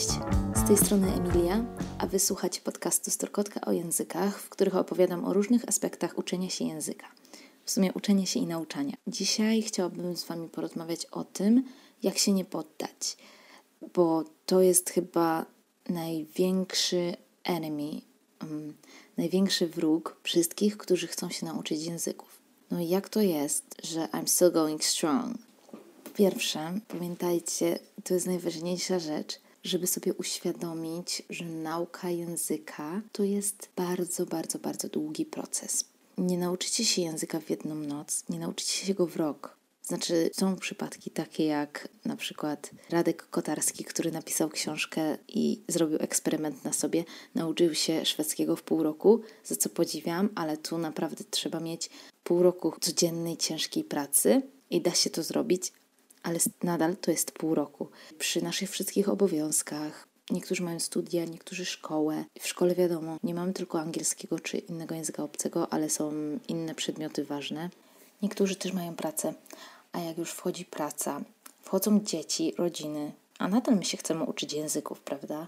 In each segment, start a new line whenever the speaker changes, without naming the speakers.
Cześć, z tej strony Emilia, a wysłuchacie podcastu Storkotka o językach, w których opowiadam o różnych aspektach uczenia się języka. W sumie uczenia się i nauczania. Dzisiaj chciałabym z Wami porozmawiać o tym, jak się nie poddać, bo to jest chyba największy enemy, um, największy wróg wszystkich, którzy chcą się nauczyć języków. No i jak to jest, że I'm still going strong? Po pierwsze, pamiętajcie, to jest najważniejsza rzecz, żeby sobie uświadomić, że nauka języka to jest bardzo, bardzo, bardzo długi proces. Nie nauczycie się języka w jedną noc, nie nauczycie się go w rok. Znaczy, są przypadki takie jak na przykład Radek Kotarski, który napisał książkę i zrobił eksperyment na sobie, nauczył się szwedzkiego w pół roku, za co podziwiam, ale tu naprawdę trzeba mieć pół roku codziennej, ciężkiej pracy i da się to zrobić, ale nadal to jest pół roku. Przy naszych wszystkich obowiązkach, niektórzy mają studia, niektórzy szkołę. W szkole wiadomo, nie mamy tylko angielskiego czy innego języka obcego, ale są inne przedmioty ważne. Niektórzy też mają pracę, a jak już wchodzi praca, wchodzą dzieci, rodziny, a nadal my się chcemy uczyć języków, prawda?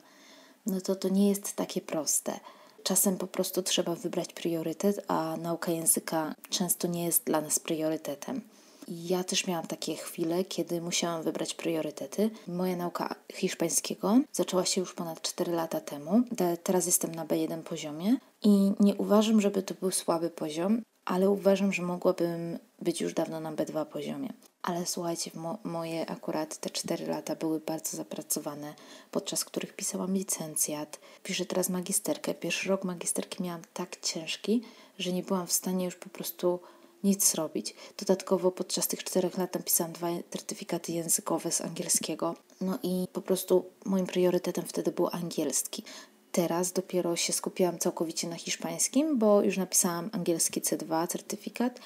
No to to nie jest takie proste. Czasem po prostu trzeba wybrać priorytet, a nauka języka często nie jest dla nas priorytetem. Ja też miałam takie chwile, kiedy musiałam wybrać priorytety. Moja nauka hiszpańskiego zaczęła się już ponad 4 lata temu. Teraz jestem na B1 poziomie i nie uważam, żeby to był słaby poziom, ale uważam, że mogłabym być już dawno na B2 poziomie. Ale słuchajcie, mo moje akurat te 4 lata były bardzo zapracowane, podczas których pisałam licencjat. Piszę teraz magisterkę. Pierwszy rok magisterki miałam tak ciężki, że nie byłam w stanie już po prostu nic zrobić. Dodatkowo podczas tych czterech lat napisałam dwa certyfikaty językowe z angielskiego. No i po prostu moim priorytetem wtedy był angielski. Teraz dopiero się skupiłam całkowicie na hiszpańskim, bo już napisałam angielski C2 certyfikat.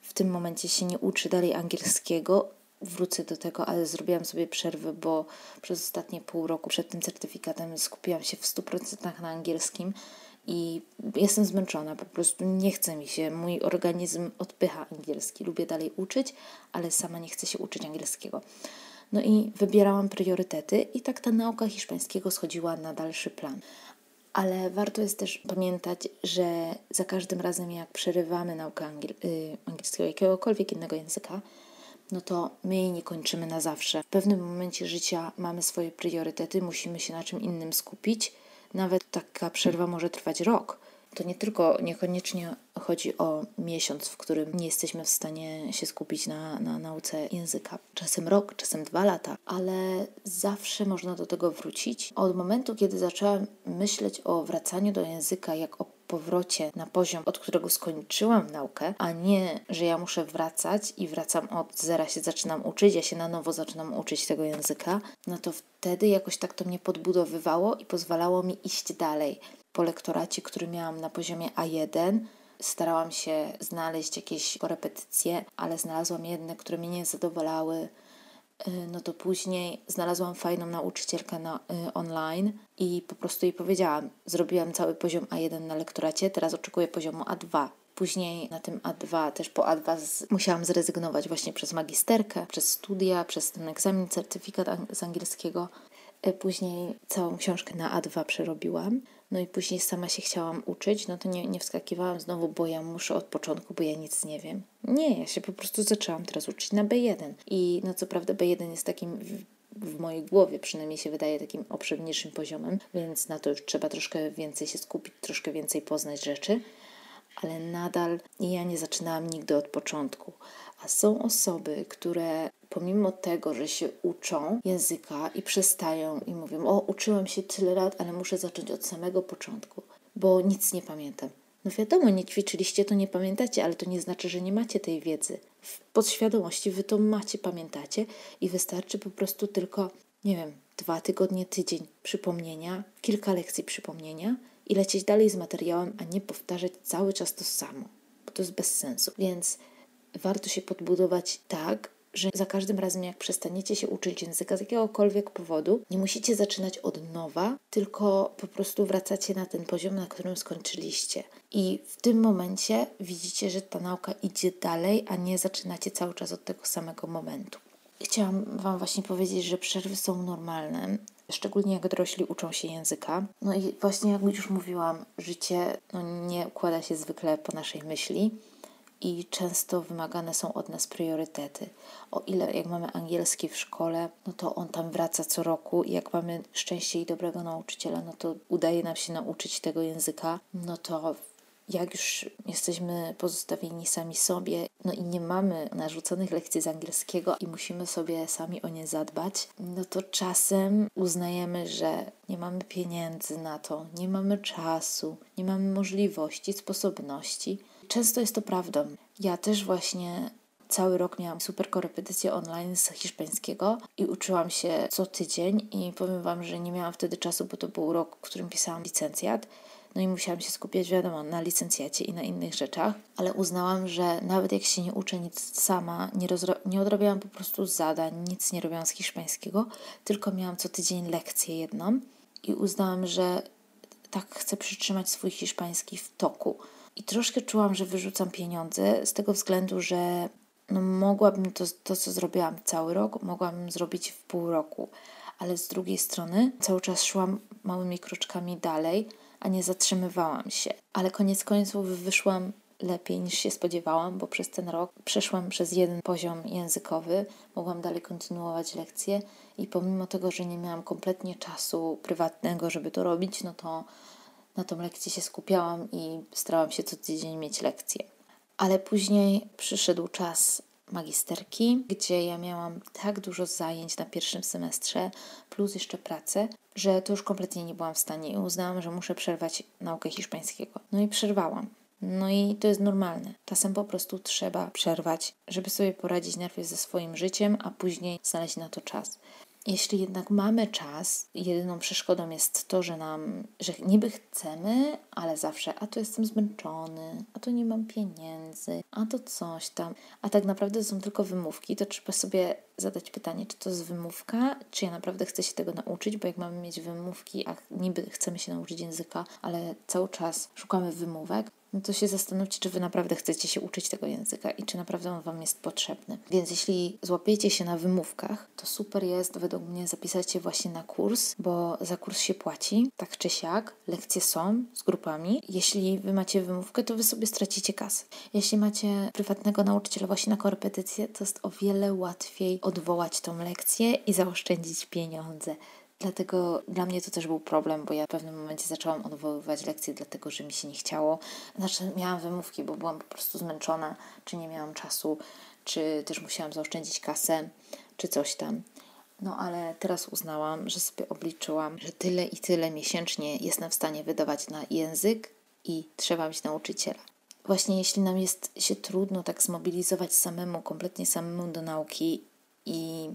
W tym momencie się nie uczy dalej angielskiego. Wrócę do tego, ale zrobiłam sobie przerwę, bo przez ostatnie pół roku przed tym certyfikatem skupiłam się w 100% na angielskim i jestem zmęczona, po prostu nie chce mi się. Mój organizm odpycha angielski. Lubię dalej uczyć, ale sama nie chcę się uczyć angielskiego. No i wybierałam priorytety, i tak ta nauka hiszpańskiego schodziła na dalszy plan. Ale warto jest też pamiętać, że za każdym razem, jak przerywamy naukę angiel y, angielskiego, jakiegokolwiek innego języka, no to my jej nie kończymy na zawsze. W pewnym momencie życia mamy swoje priorytety, musimy się na czym innym skupić nawet taka przerwa może trwać rok. To nie tylko niekoniecznie chodzi o miesiąc, w którym nie jesteśmy w stanie się skupić na, na nauce języka. Czasem rok, czasem dwa lata, ale zawsze można do tego wrócić. Od momentu, kiedy zaczęłam myśleć o wracaniu do języka jak o powrocie na poziom, od którego skończyłam naukę, a nie, że ja muszę wracać i wracam od zera, się zaczynam uczyć, ja się na nowo zaczynam uczyć tego języka, no to wtedy jakoś tak to mnie podbudowywało i pozwalało mi iść dalej. Po lektoracie, który miałam na poziomie A1, starałam się znaleźć jakieś korepetycje, ale znalazłam jedne, które mnie nie zadowalały no to później znalazłam fajną nauczycielkę na, y, online i po prostu jej powiedziałam, zrobiłam cały poziom A1 na lektoracie, teraz oczekuję poziomu A2. Później na tym A2, też po A2 z, musiałam zrezygnować właśnie przez magisterkę, przez studia, przez ten egzamin, certyfikat z angielskiego. Y, później całą książkę na A2 przerobiłam. No i później sama się chciałam uczyć, no to nie, nie wskakiwałam znowu, bo ja muszę od początku, bo ja nic nie wiem. Nie, ja się po prostu zaczęłam teraz uczyć na B1. I no co prawda B1 jest takim w mojej głowie przynajmniej się wydaje takim obszerniejszym poziomem, więc na to już trzeba troszkę więcej się skupić, troszkę więcej poznać rzeczy, ale nadal ja nie zaczynałam nigdy od początku. A są osoby, które pomimo tego, że się uczą języka i przestają i mówią: O, uczyłem się tyle lat, ale muszę zacząć od samego początku, bo nic nie pamiętam. No wiadomo, nie ćwiczyliście, to nie pamiętacie, ale to nie znaczy, że nie macie tej wiedzy. W podświadomości wy to macie, pamiętacie i wystarczy po prostu tylko, nie wiem, dwa tygodnie, tydzień przypomnienia, kilka lekcji przypomnienia i lecieć dalej z materiałem, a nie powtarzać cały czas to samo, bo to jest bez sensu. Więc warto się podbudować tak, że za każdym razem, jak przestaniecie się uczyć języka z jakiegokolwiek powodu, nie musicie zaczynać od nowa, tylko po prostu wracacie na ten poziom, na którym skończyliście. I w tym momencie widzicie, że ta nauka idzie dalej, a nie zaczynacie cały czas od tego samego momentu. chciałam Wam właśnie powiedzieć, że przerwy są normalne, szczególnie jak dorośli uczą się języka. No i właśnie jak już mówiłam, życie no, nie układa się zwykle po naszej myśli i często wymagane są od nas priorytety. O ile jak mamy angielski w szkole, no to on tam wraca co roku i jak mamy szczęście i dobrego nauczyciela, no to udaje nam się nauczyć tego języka, no to jak już jesteśmy pozostawieni sami sobie, no i nie mamy narzuconych lekcji z angielskiego i musimy sobie sami o nie zadbać, no to czasem uznajemy, że nie mamy pieniędzy na to, nie mamy czasu, nie mamy możliwości, sposobności. Często jest to prawdą. Ja też właśnie cały rok miałam super korepetycje online z hiszpańskiego i uczyłam się co tydzień i powiem Wam, że nie miałam wtedy czasu, bo to był rok, w którym pisałam licencjat no i musiałam się skupiać, wiadomo, na licencjacie i na innych rzeczach, ale uznałam, że nawet jak się nie uczę nic sama, nie, nie odrobiłam po prostu zadań, nic nie robiłam z hiszpańskiego, tylko miałam co tydzień lekcję jedną i uznałam, że tak chcę przytrzymać swój hiszpański w toku. I troszkę czułam, że wyrzucam pieniądze z tego względu, że no mogłabym to, to, co zrobiłam cały rok, mogłabym zrobić w pół roku, ale z drugiej strony cały czas szłam małymi kroczkami dalej, a nie zatrzymywałam się. Ale koniec końców wyszłam lepiej niż się spodziewałam, bo przez ten rok przeszłam przez jeden poziom językowy, mogłam dalej kontynuować lekcje i pomimo tego, że nie miałam kompletnie czasu prywatnego, żeby to robić, no to na tą lekcję się skupiałam i starałam się co tydzień mieć lekcje. Ale później przyszedł czas magisterki, gdzie ja miałam tak dużo zajęć na pierwszym semestrze, plus jeszcze pracę, że to już kompletnie nie byłam w stanie i uznałam, że muszę przerwać naukę hiszpańskiego. No i przerwałam. No i to jest normalne. Czasem po prostu trzeba przerwać, żeby sobie poradzić najpierw ze swoim życiem, a później znaleźć na to czas. Jeśli jednak mamy czas, jedyną przeszkodą jest to, że nam, że niby chcemy, ale zawsze, a to jestem zmęczony, a to nie mam pieniędzy, a to coś tam, a tak naprawdę są tylko wymówki, to trzeba sobie zadać pytanie, czy to jest wymówka, czy ja naprawdę chcę się tego nauczyć, bo jak mamy mieć wymówki, a niby chcemy się nauczyć języka, ale cały czas szukamy wymówek, no to się zastanówcie, czy Wy naprawdę chcecie się uczyć tego języka i czy naprawdę on Wam jest potrzebny. Więc jeśli złapiecie się na wymówkach, to super jest według mnie zapisać się właśnie na kurs, bo za kurs się płaci, tak czy siak. Lekcje są z grupami. Jeśli Wy macie wymówkę, to Wy sobie stracicie kasę. Jeśli macie prywatnego nauczyciela właśnie na korepetycję, to jest o wiele łatwiej odwołać tą lekcję i zaoszczędzić pieniądze. Dlatego dla mnie to też był problem, bo ja w pewnym momencie zaczęłam odwoływać lekcje, dlatego że mi się nie chciało. Znaczy, miałam wymówki, bo byłam po prostu zmęczona, czy nie miałam czasu, czy też musiałam zaoszczędzić kasę, czy coś tam. No ale teraz uznałam, że sobie obliczyłam, że tyle i tyle miesięcznie jestem w stanie wydawać na język i trzeba mieć nauczyciela. Właśnie jeśli nam jest się trudno tak zmobilizować samemu, kompletnie samemu do nauki i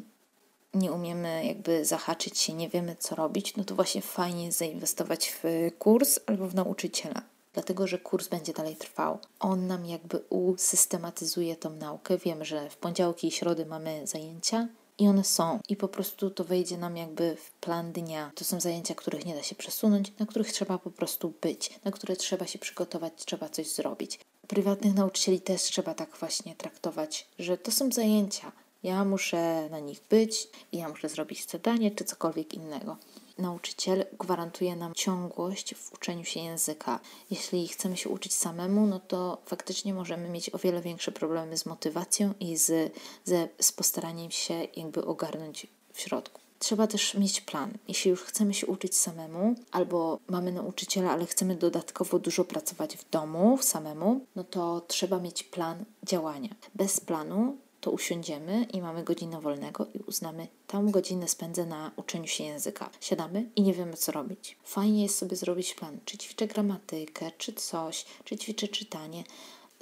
nie umiemy jakby zahaczyć się, nie wiemy co robić, no to właśnie fajnie jest zainwestować w kurs albo w nauczyciela. Dlatego, że kurs będzie dalej trwał. On nam jakby usystematyzuje tą naukę. Wiem, że w poniedziałki i środy mamy zajęcia i one są. I po prostu to wejdzie nam jakby w plan dnia. To są zajęcia, których nie da się przesunąć, na których trzeba po prostu być, na które trzeba się przygotować, trzeba coś zrobić. Prywatnych nauczycieli też trzeba tak właśnie traktować, że to są zajęcia, ja muszę na nich być ja muszę zrobić zadanie czy cokolwiek innego. Nauczyciel gwarantuje nam ciągłość w uczeniu się języka. Jeśli chcemy się uczyć samemu, no to faktycznie możemy mieć o wiele większe problemy z motywacją i z, ze, z postaraniem się jakby ogarnąć w środku. Trzeba też mieć plan. Jeśli już chcemy się uczyć samemu, albo mamy nauczyciela, ale chcemy dodatkowo dużo pracować w domu samemu, no to trzeba mieć plan działania. Bez planu to usiądziemy i mamy godzinę wolnego i uznamy, tę godzinę spędzę na uczeniu się języka. Siadamy i nie wiemy, co robić. Fajnie jest sobie zrobić plan, czy ćwiczę gramatykę, czy coś, czy ćwiczę czytanie.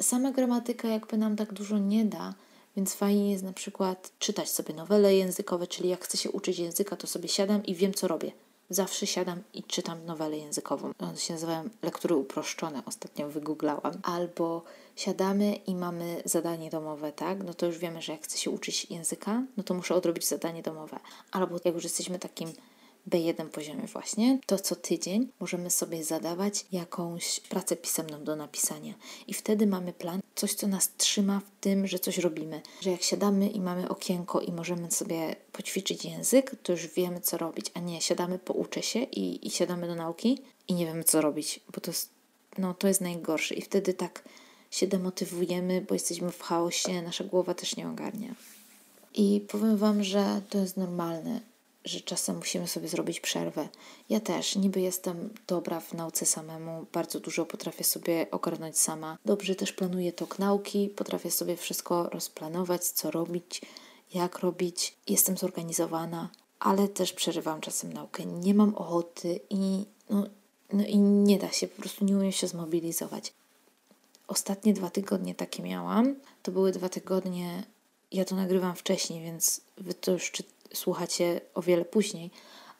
Sama gramatyka jakby nam tak dużo nie da, więc fajnie jest na przykład czytać sobie nowele językowe, czyli jak chcę się uczyć języka, to sobie siadam i wiem, co robię. Zawsze siadam i czytam nowelę językową. One się nazywają lektury uproszczone, ostatnio wygooglałam. Albo siadamy i mamy zadanie domowe, tak? No to już wiemy, że jak chcę się uczyć języka, no to muszę odrobić zadanie domowe. Albo jak już jesteśmy takim B1 poziomie właśnie, to co tydzień możemy sobie zadawać jakąś pracę pisemną do napisania. I wtedy mamy plan, coś co nas trzyma w tym, że coś robimy. Że jak siadamy i mamy okienko i możemy sobie poćwiczyć język, to już wiemy co robić, a nie siadamy, pouczę się i, i siadamy do nauki i nie wiemy co robić, bo to jest, no, to jest najgorsze. I wtedy tak się demotywujemy, bo jesteśmy w chaosie, nasza głowa też nie ogarnia. I powiem Wam, że to jest normalne, że czasem musimy sobie zrobić przerwę. Ja też, niby jestem dobra w nauce samemu, bardzo dużo potrafię sobie ogarnąć sama. Dobrze też planuję tok nauki, potrafię sobie wszystko rozplanować, co robić, jak robić. Jestem zorganizowana, ale też przerywam czasem naukę. Nie mam ochoty i, no, no i nie da się, po prostu nie umiem się zmobilizować. Ostatnie dwa tygodnie takie miałam. To były dwa tygodnie ja to nagrywam wcześniej, więc wy to już czy, słuchacie o wiele później,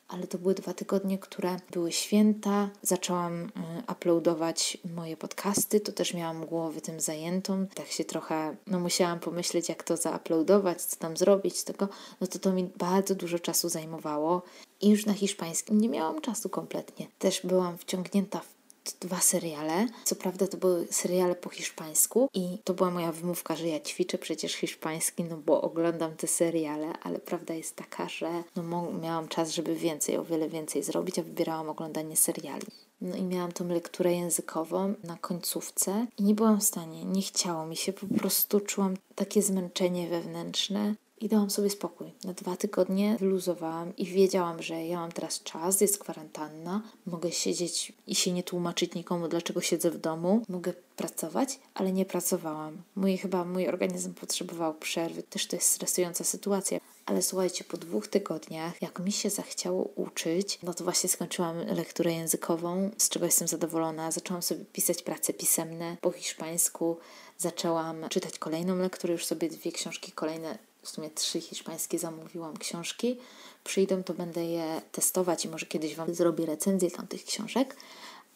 ale to były dwa tygodnie, które były święta. Zaczęłam y, uploadować moje podcasty, to też miałam głowę tym zajętą. Tak się trochę, no musiałam pomyśleć, jak to zauploadować, co tam zrobić tego. No to to mi bardzo dużo czasu zajmowało i już na hiszpańskim nie miałam czasu kompletnie. Też byłam wciągnięta w dwa seriale. Co prawda to były seriale po hiszpańsku i to była moja wymówka, że ja ćwiczę przecież hiszpański, no bo oglądam te seriale, ale prawda jest taka, że no miałam czas, żeby więcej, o wiele więcej zrobić, a wybierałam oglądanie seriali. No i miałam tą lekturę językową na końcówce i nie byłam w stanie, nie chciało mi się, po prostu czułam takie zmęczenie wewnętrzne i dałam sobie spokój. Na dwa tygodnie wyluzowałam i wiedziałam, że ja mam teraz czas, jest kwarantanna, mogę siedzieć i się nie tłumaczyć nikomu, dlaczego siedzę w domu, mogę pracować, ale nie pracowałam. Mój chyba mój organizm potrzebował przerwy. Też to jest stresująca sytuacja. Ale słuchajcie, po dwóch tygodniach, jak mi się zachciało uczyć, no to właśnie skończyłam lekturę językową, z czego jestem zadowolona. Zaczęłam sobie pisać prace pisemne po hiszpańsku, zaczęłam czytać kolejną lekturę, już sobie dwie książki kolejne w sumie trzy hiszpańskie zamówiłam książki. Przyjdą, to będę je testować i może kiedyś Wam zrobię recenzję tamtych książek.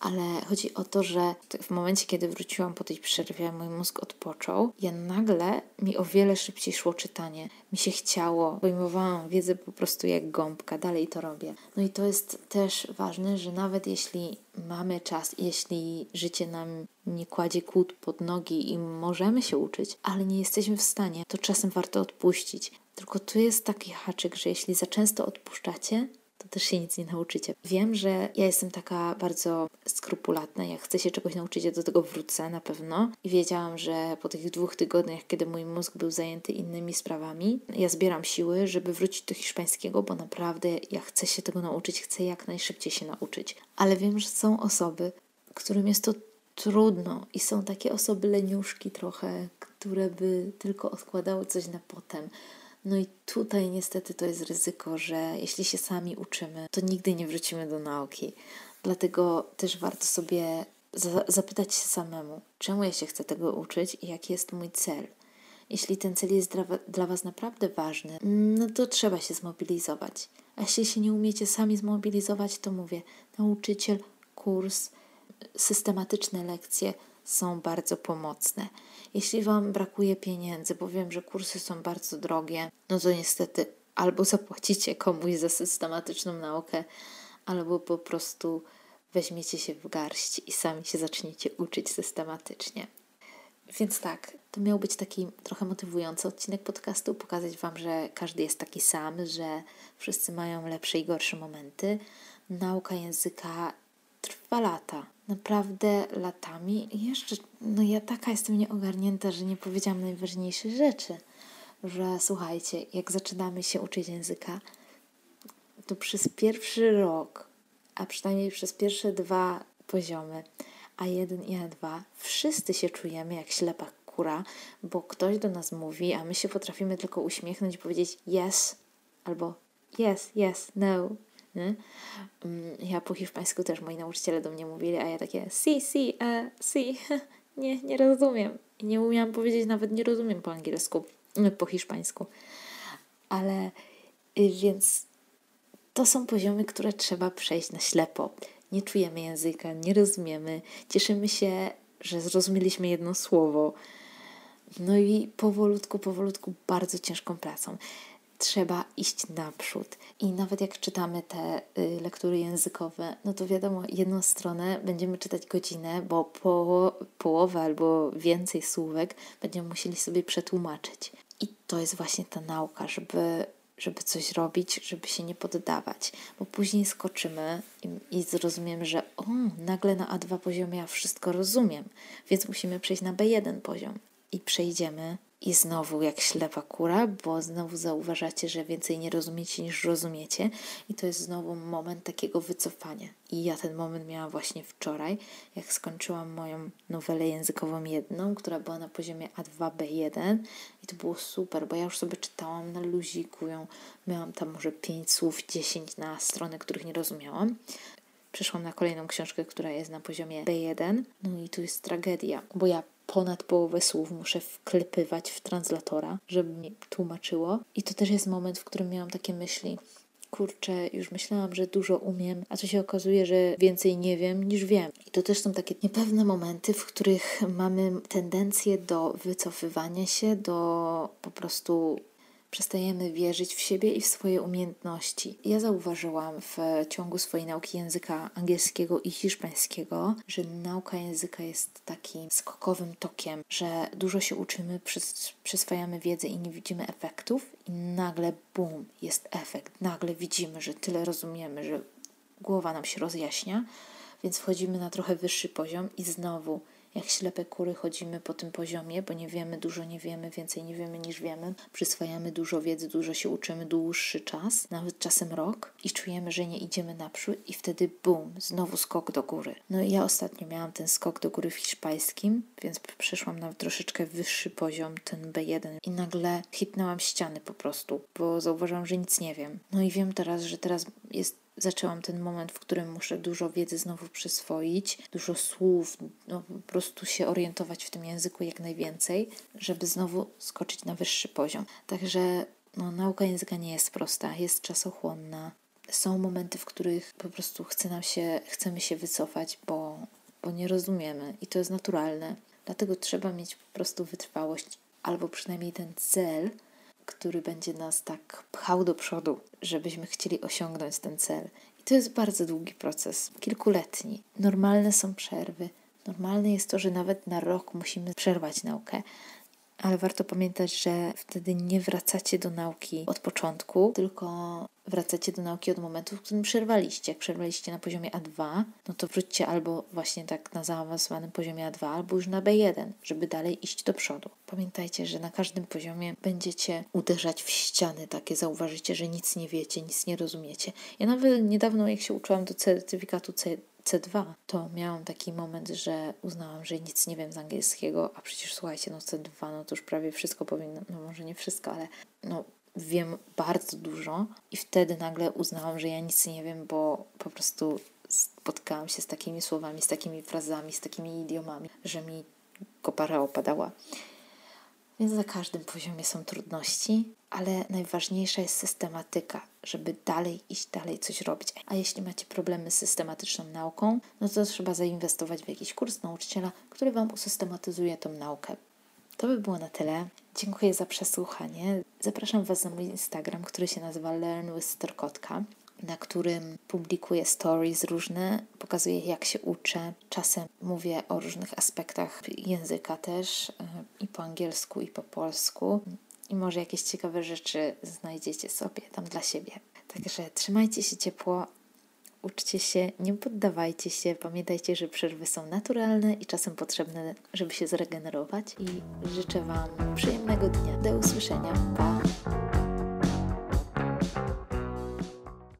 Ale chodzi o to, że w momencie, kiedy wróciłam po tej przerwie, mój mózg odpoczął. Ja nagle mi o wiele szybciej szło czytanie. Mi się chciało, pojmowałam wiedzę po prostu jak gąbka, dalej to robię. No i to jest też ważne, że nawet jeśli mamy czas, jeśli życie nam nie kładzie kłód pod nogi i możemy się uczyć, ale nie jesteśmy w stanie, to czasem warto odpuścić. Tylko tu jest taki haczyk, że jeśli za często odpuszczacie, to też się nic nie nauczycie. Wiem, że ja jestem taka bardzo skrupulatna, jak chcę się czegoś nauczyć, ja do tego wrócę na pewno. I wiedziałam, że po tych dwóch tygodniach, kiedy mój mózg był zajęty innymi sprawami, ja zbieram siły, żeby wrócić do hiszpańskiego, bo naprawdę ja chcę się tego nauczyć, chcę jak najszybciej się nauczyć. Ale wiem, że są osoby, którym jest to trudno i są takie osoby leniuszki trochę, które by tylko odkładały coś na potem. No i tutaj niestety to jest ryzyko, że jeśli się sami uczymy, to nigdy nie wrócimy do nauki. Dlatego też warto sobie za zapytać się samemu, czemu ja się chcę tego uczyć i jaki jest mój cel. Jeśli ten cel jest dla, dla Was naprawdę ważny, no to trzeba się zmobilizować. A jeśli się nie umiecie sami zmobilizować, to mówię, nauczyciel, kurs, systematyczne lekcje są bardzo pomocne. Jeśli Wam brakuje pieniędzy, bo wiem, że kursy są bardzo drogie, no to niestety albo zapłacicie komuś za systematyczną naukę, albo po prostu weźmiecie się w garść i sami się zaczniecie uczyć systematycznie. Więc tak, to miał być taki trochę motywujący odcinek podcastu, pokazać Wam, że każdy jest taki sam, że wszyscy mają lepsze i gorsze momenty. Nauka języka trwa lata, naprawdę latami. Jeszcze, no ja taka jestem nieogarnięta, że nie powiedziałam najważniejszych rzeczy. Że słuchajcie, jak zaczynamy się uczyć języka, to przez pierwszy rok, a przynajmniej przez pierwsze dwa poziomy, A1 i A2, wszyscy się czujemy jak ślepa kura, bo ktoś do nas mówi, a my się potrafimy tylko uśmiechnąć i powiedzieć yes albo yes, yes, no, nie? Mm, ja po hiszpańsku też moi nauczyciele do mnie mówili, a ja takie si, si, e, si, nie, nie rozumiem. I nie umiałam powiedzieć nawet nie rozumiem po angielsku, no, po hiszpańsku. Ale y, więc to są poziomy, które trzeba przejść na ślepo. Nie czujemy języka, nie rozumiemy, cieszymy się, że zrozumieliśmy jedno słowo. No i powolutku, powolutku, bardzo ciężką pracą trzeba iść naprzód. I nawet jak czytamy te y, lektury językowe, no to wiadomo, jedną stronę będziemy czytać godzinę, bo po, połowę albo więcej słówek będziemy musieli sobie przetłumaczyć. I to jest właśnie ta nauka, żeby żeby coś robić, żeby się nie poddawać, bo później skoczymy i, i zrozumiemy, że o, nagle na A2 poziomie ja wszystko rozumiem, więc musimy przejść na B1 poziom i przejdziemy i znowu jak ślepa kura, bo znowu zauważacie, że więcej nie rozumiecie niż rozumiecie, i to jest znowu moment takiego wycofania. I ja ten moment miałam właśnie wczoraj, jak skończyłam moją nowelę językową jedną, która była na poziomie A2B1, i to było super, bo ja już sobie czytałam na luziku ją, miałam tam może 5 słów, 10 na strony, których nie rozumiałam. Przeszłam na kolejną książkę, która jest na poziomie B1, no i tu jest tragedia, bo ja ponad połowę słów muszę wklepywać w translatora, żeby mi tłumaczyło. I to też jest moment, w którym miałam takie myśli. Kurczę, już myślałam, że dużo umiem, a co się okazuje, że więcej nie wiem niż wiem. I to też są takie niepewne momenty, w których mamy tendencję do wycofywania się, do po prostu przestajemy wierzyć w siebie i w swoje umiejętności. Ja zauważyłam w ciągu swojej nauki języka angielskiego i hiszpańskiego, że nauka języka jest takim skokowym tokiem, że dużo się uczymy, przyswajamy wiedzę i nie widzimy efektów, i nagle bum, jest efekt. Nagle widzimy, że tyle rozumiemy, że głowa nam się rozjaśnia, więc wchodzimy na trochę wyższy poziom i znowu jak ślepe kury chodzimy po tym poziomie, bo nie wiemy, dużo nie wiemy, więcej nie wiemy niż wiemy. Przyswajamy dużo wiedzy, dużo się uczymy dłuższy czas, nawet czasem rok i czujemy, że nie idziemy naprzód i wtedy bum, znowu skok do góry. No i ja ostatnio miałam ten skok do góry w hiszpańskim, więc przeszłam na troszeczkę wyższy poziom, ten B1 i nagle hitnęłam ściany po prostu, bo zauważyłam, że nic nie wiem. No i wiem teraz, że teraz jest zaczęłam ten moment, w którym muszę dużo wiedzy znowu przyswoić, dużo słów, no, po prostu się orientować w tym języku jak najwięcej, żeby znowu skoczyć na wyższy poziom. Także no, nauka języka nie jest prosta, jest czasochłonna. Są momenty, w których po prostu chce nam się, chcemy się wycofać, bo, bo nie rozumiemy i to jest naturalne. Dlatego trzeba mieć po prostu wytrwałość albo przynajmniej ten cel, który będzie nas tak pchał do przodu, żebyśmy chcieli osiągnąć ten cel. I to jest bardzo długi proces, kilkuletni. Normalne są przerwy. Normalne jest to, że nawet na rok musimy przerwać naukę, ale warto pamiętać, że wtedy nie wracacie do nauki od początku, tylko wracacie do nauki od momentu, w którym przerwaliście. Jak przerwaliście na poziomie A2, no to wróćcie albo właśnie tak na zaawansowanym poziomie A2, albo już na B1, żeby dalej iść do przodu. Pamiętajcie, że na każdym poziomie będziecie uderzać w ściany takie, zauważycie, że nic nie wiecie, nic nie rozumiecie. Ja nawet niedawno, jak się uczyłam do certyfikatu C C2, to miałam taki moment, że uznałam, że nic nie wiem z angielskiego, a przecież słuchajcie, no C2, no to już prawie wszystko powinno, no może nie wszystko, ale no wiem bardzo dużo. I wtedy nagle uznałam, że ja nic nie wiem, bo po prostu spotkałam się z takimi słowami, z takimi frazami, z takimi idiomami, że mi kopara opadała. Więc na każdym poziomie są trudności, ale najważniejsza jest systematyka, żeby dalej iść, dalej coś robić. A jeśli macie problemy z systematyczną nauką, no to trzeba zainwestować w jakiś kurs nauczyciela, który Wam usystematyzuje tą naukę. To by było na tyle. Dziękuję za przesłuchanie. Zapraszam Was na mój Instagram, który się nazywa Learn with na którym publikuję stories różne, pokazuję jak się uczę. Czasem mówię o różnych aspektach języka też, e, i po angielsku, i po polsku. I może jakieś ciekawe rzeczy znajdziecie sobie tam dla siebie. Także trzymajcie się ciepło, uczcie się, nie poddawajcie się. Pamiętajcie, że przerwy są naturalne i czasem potrzebne, żeby się zregenerować. I życzę Wam przyjemnego dnia. Do usłyszenia. Pa!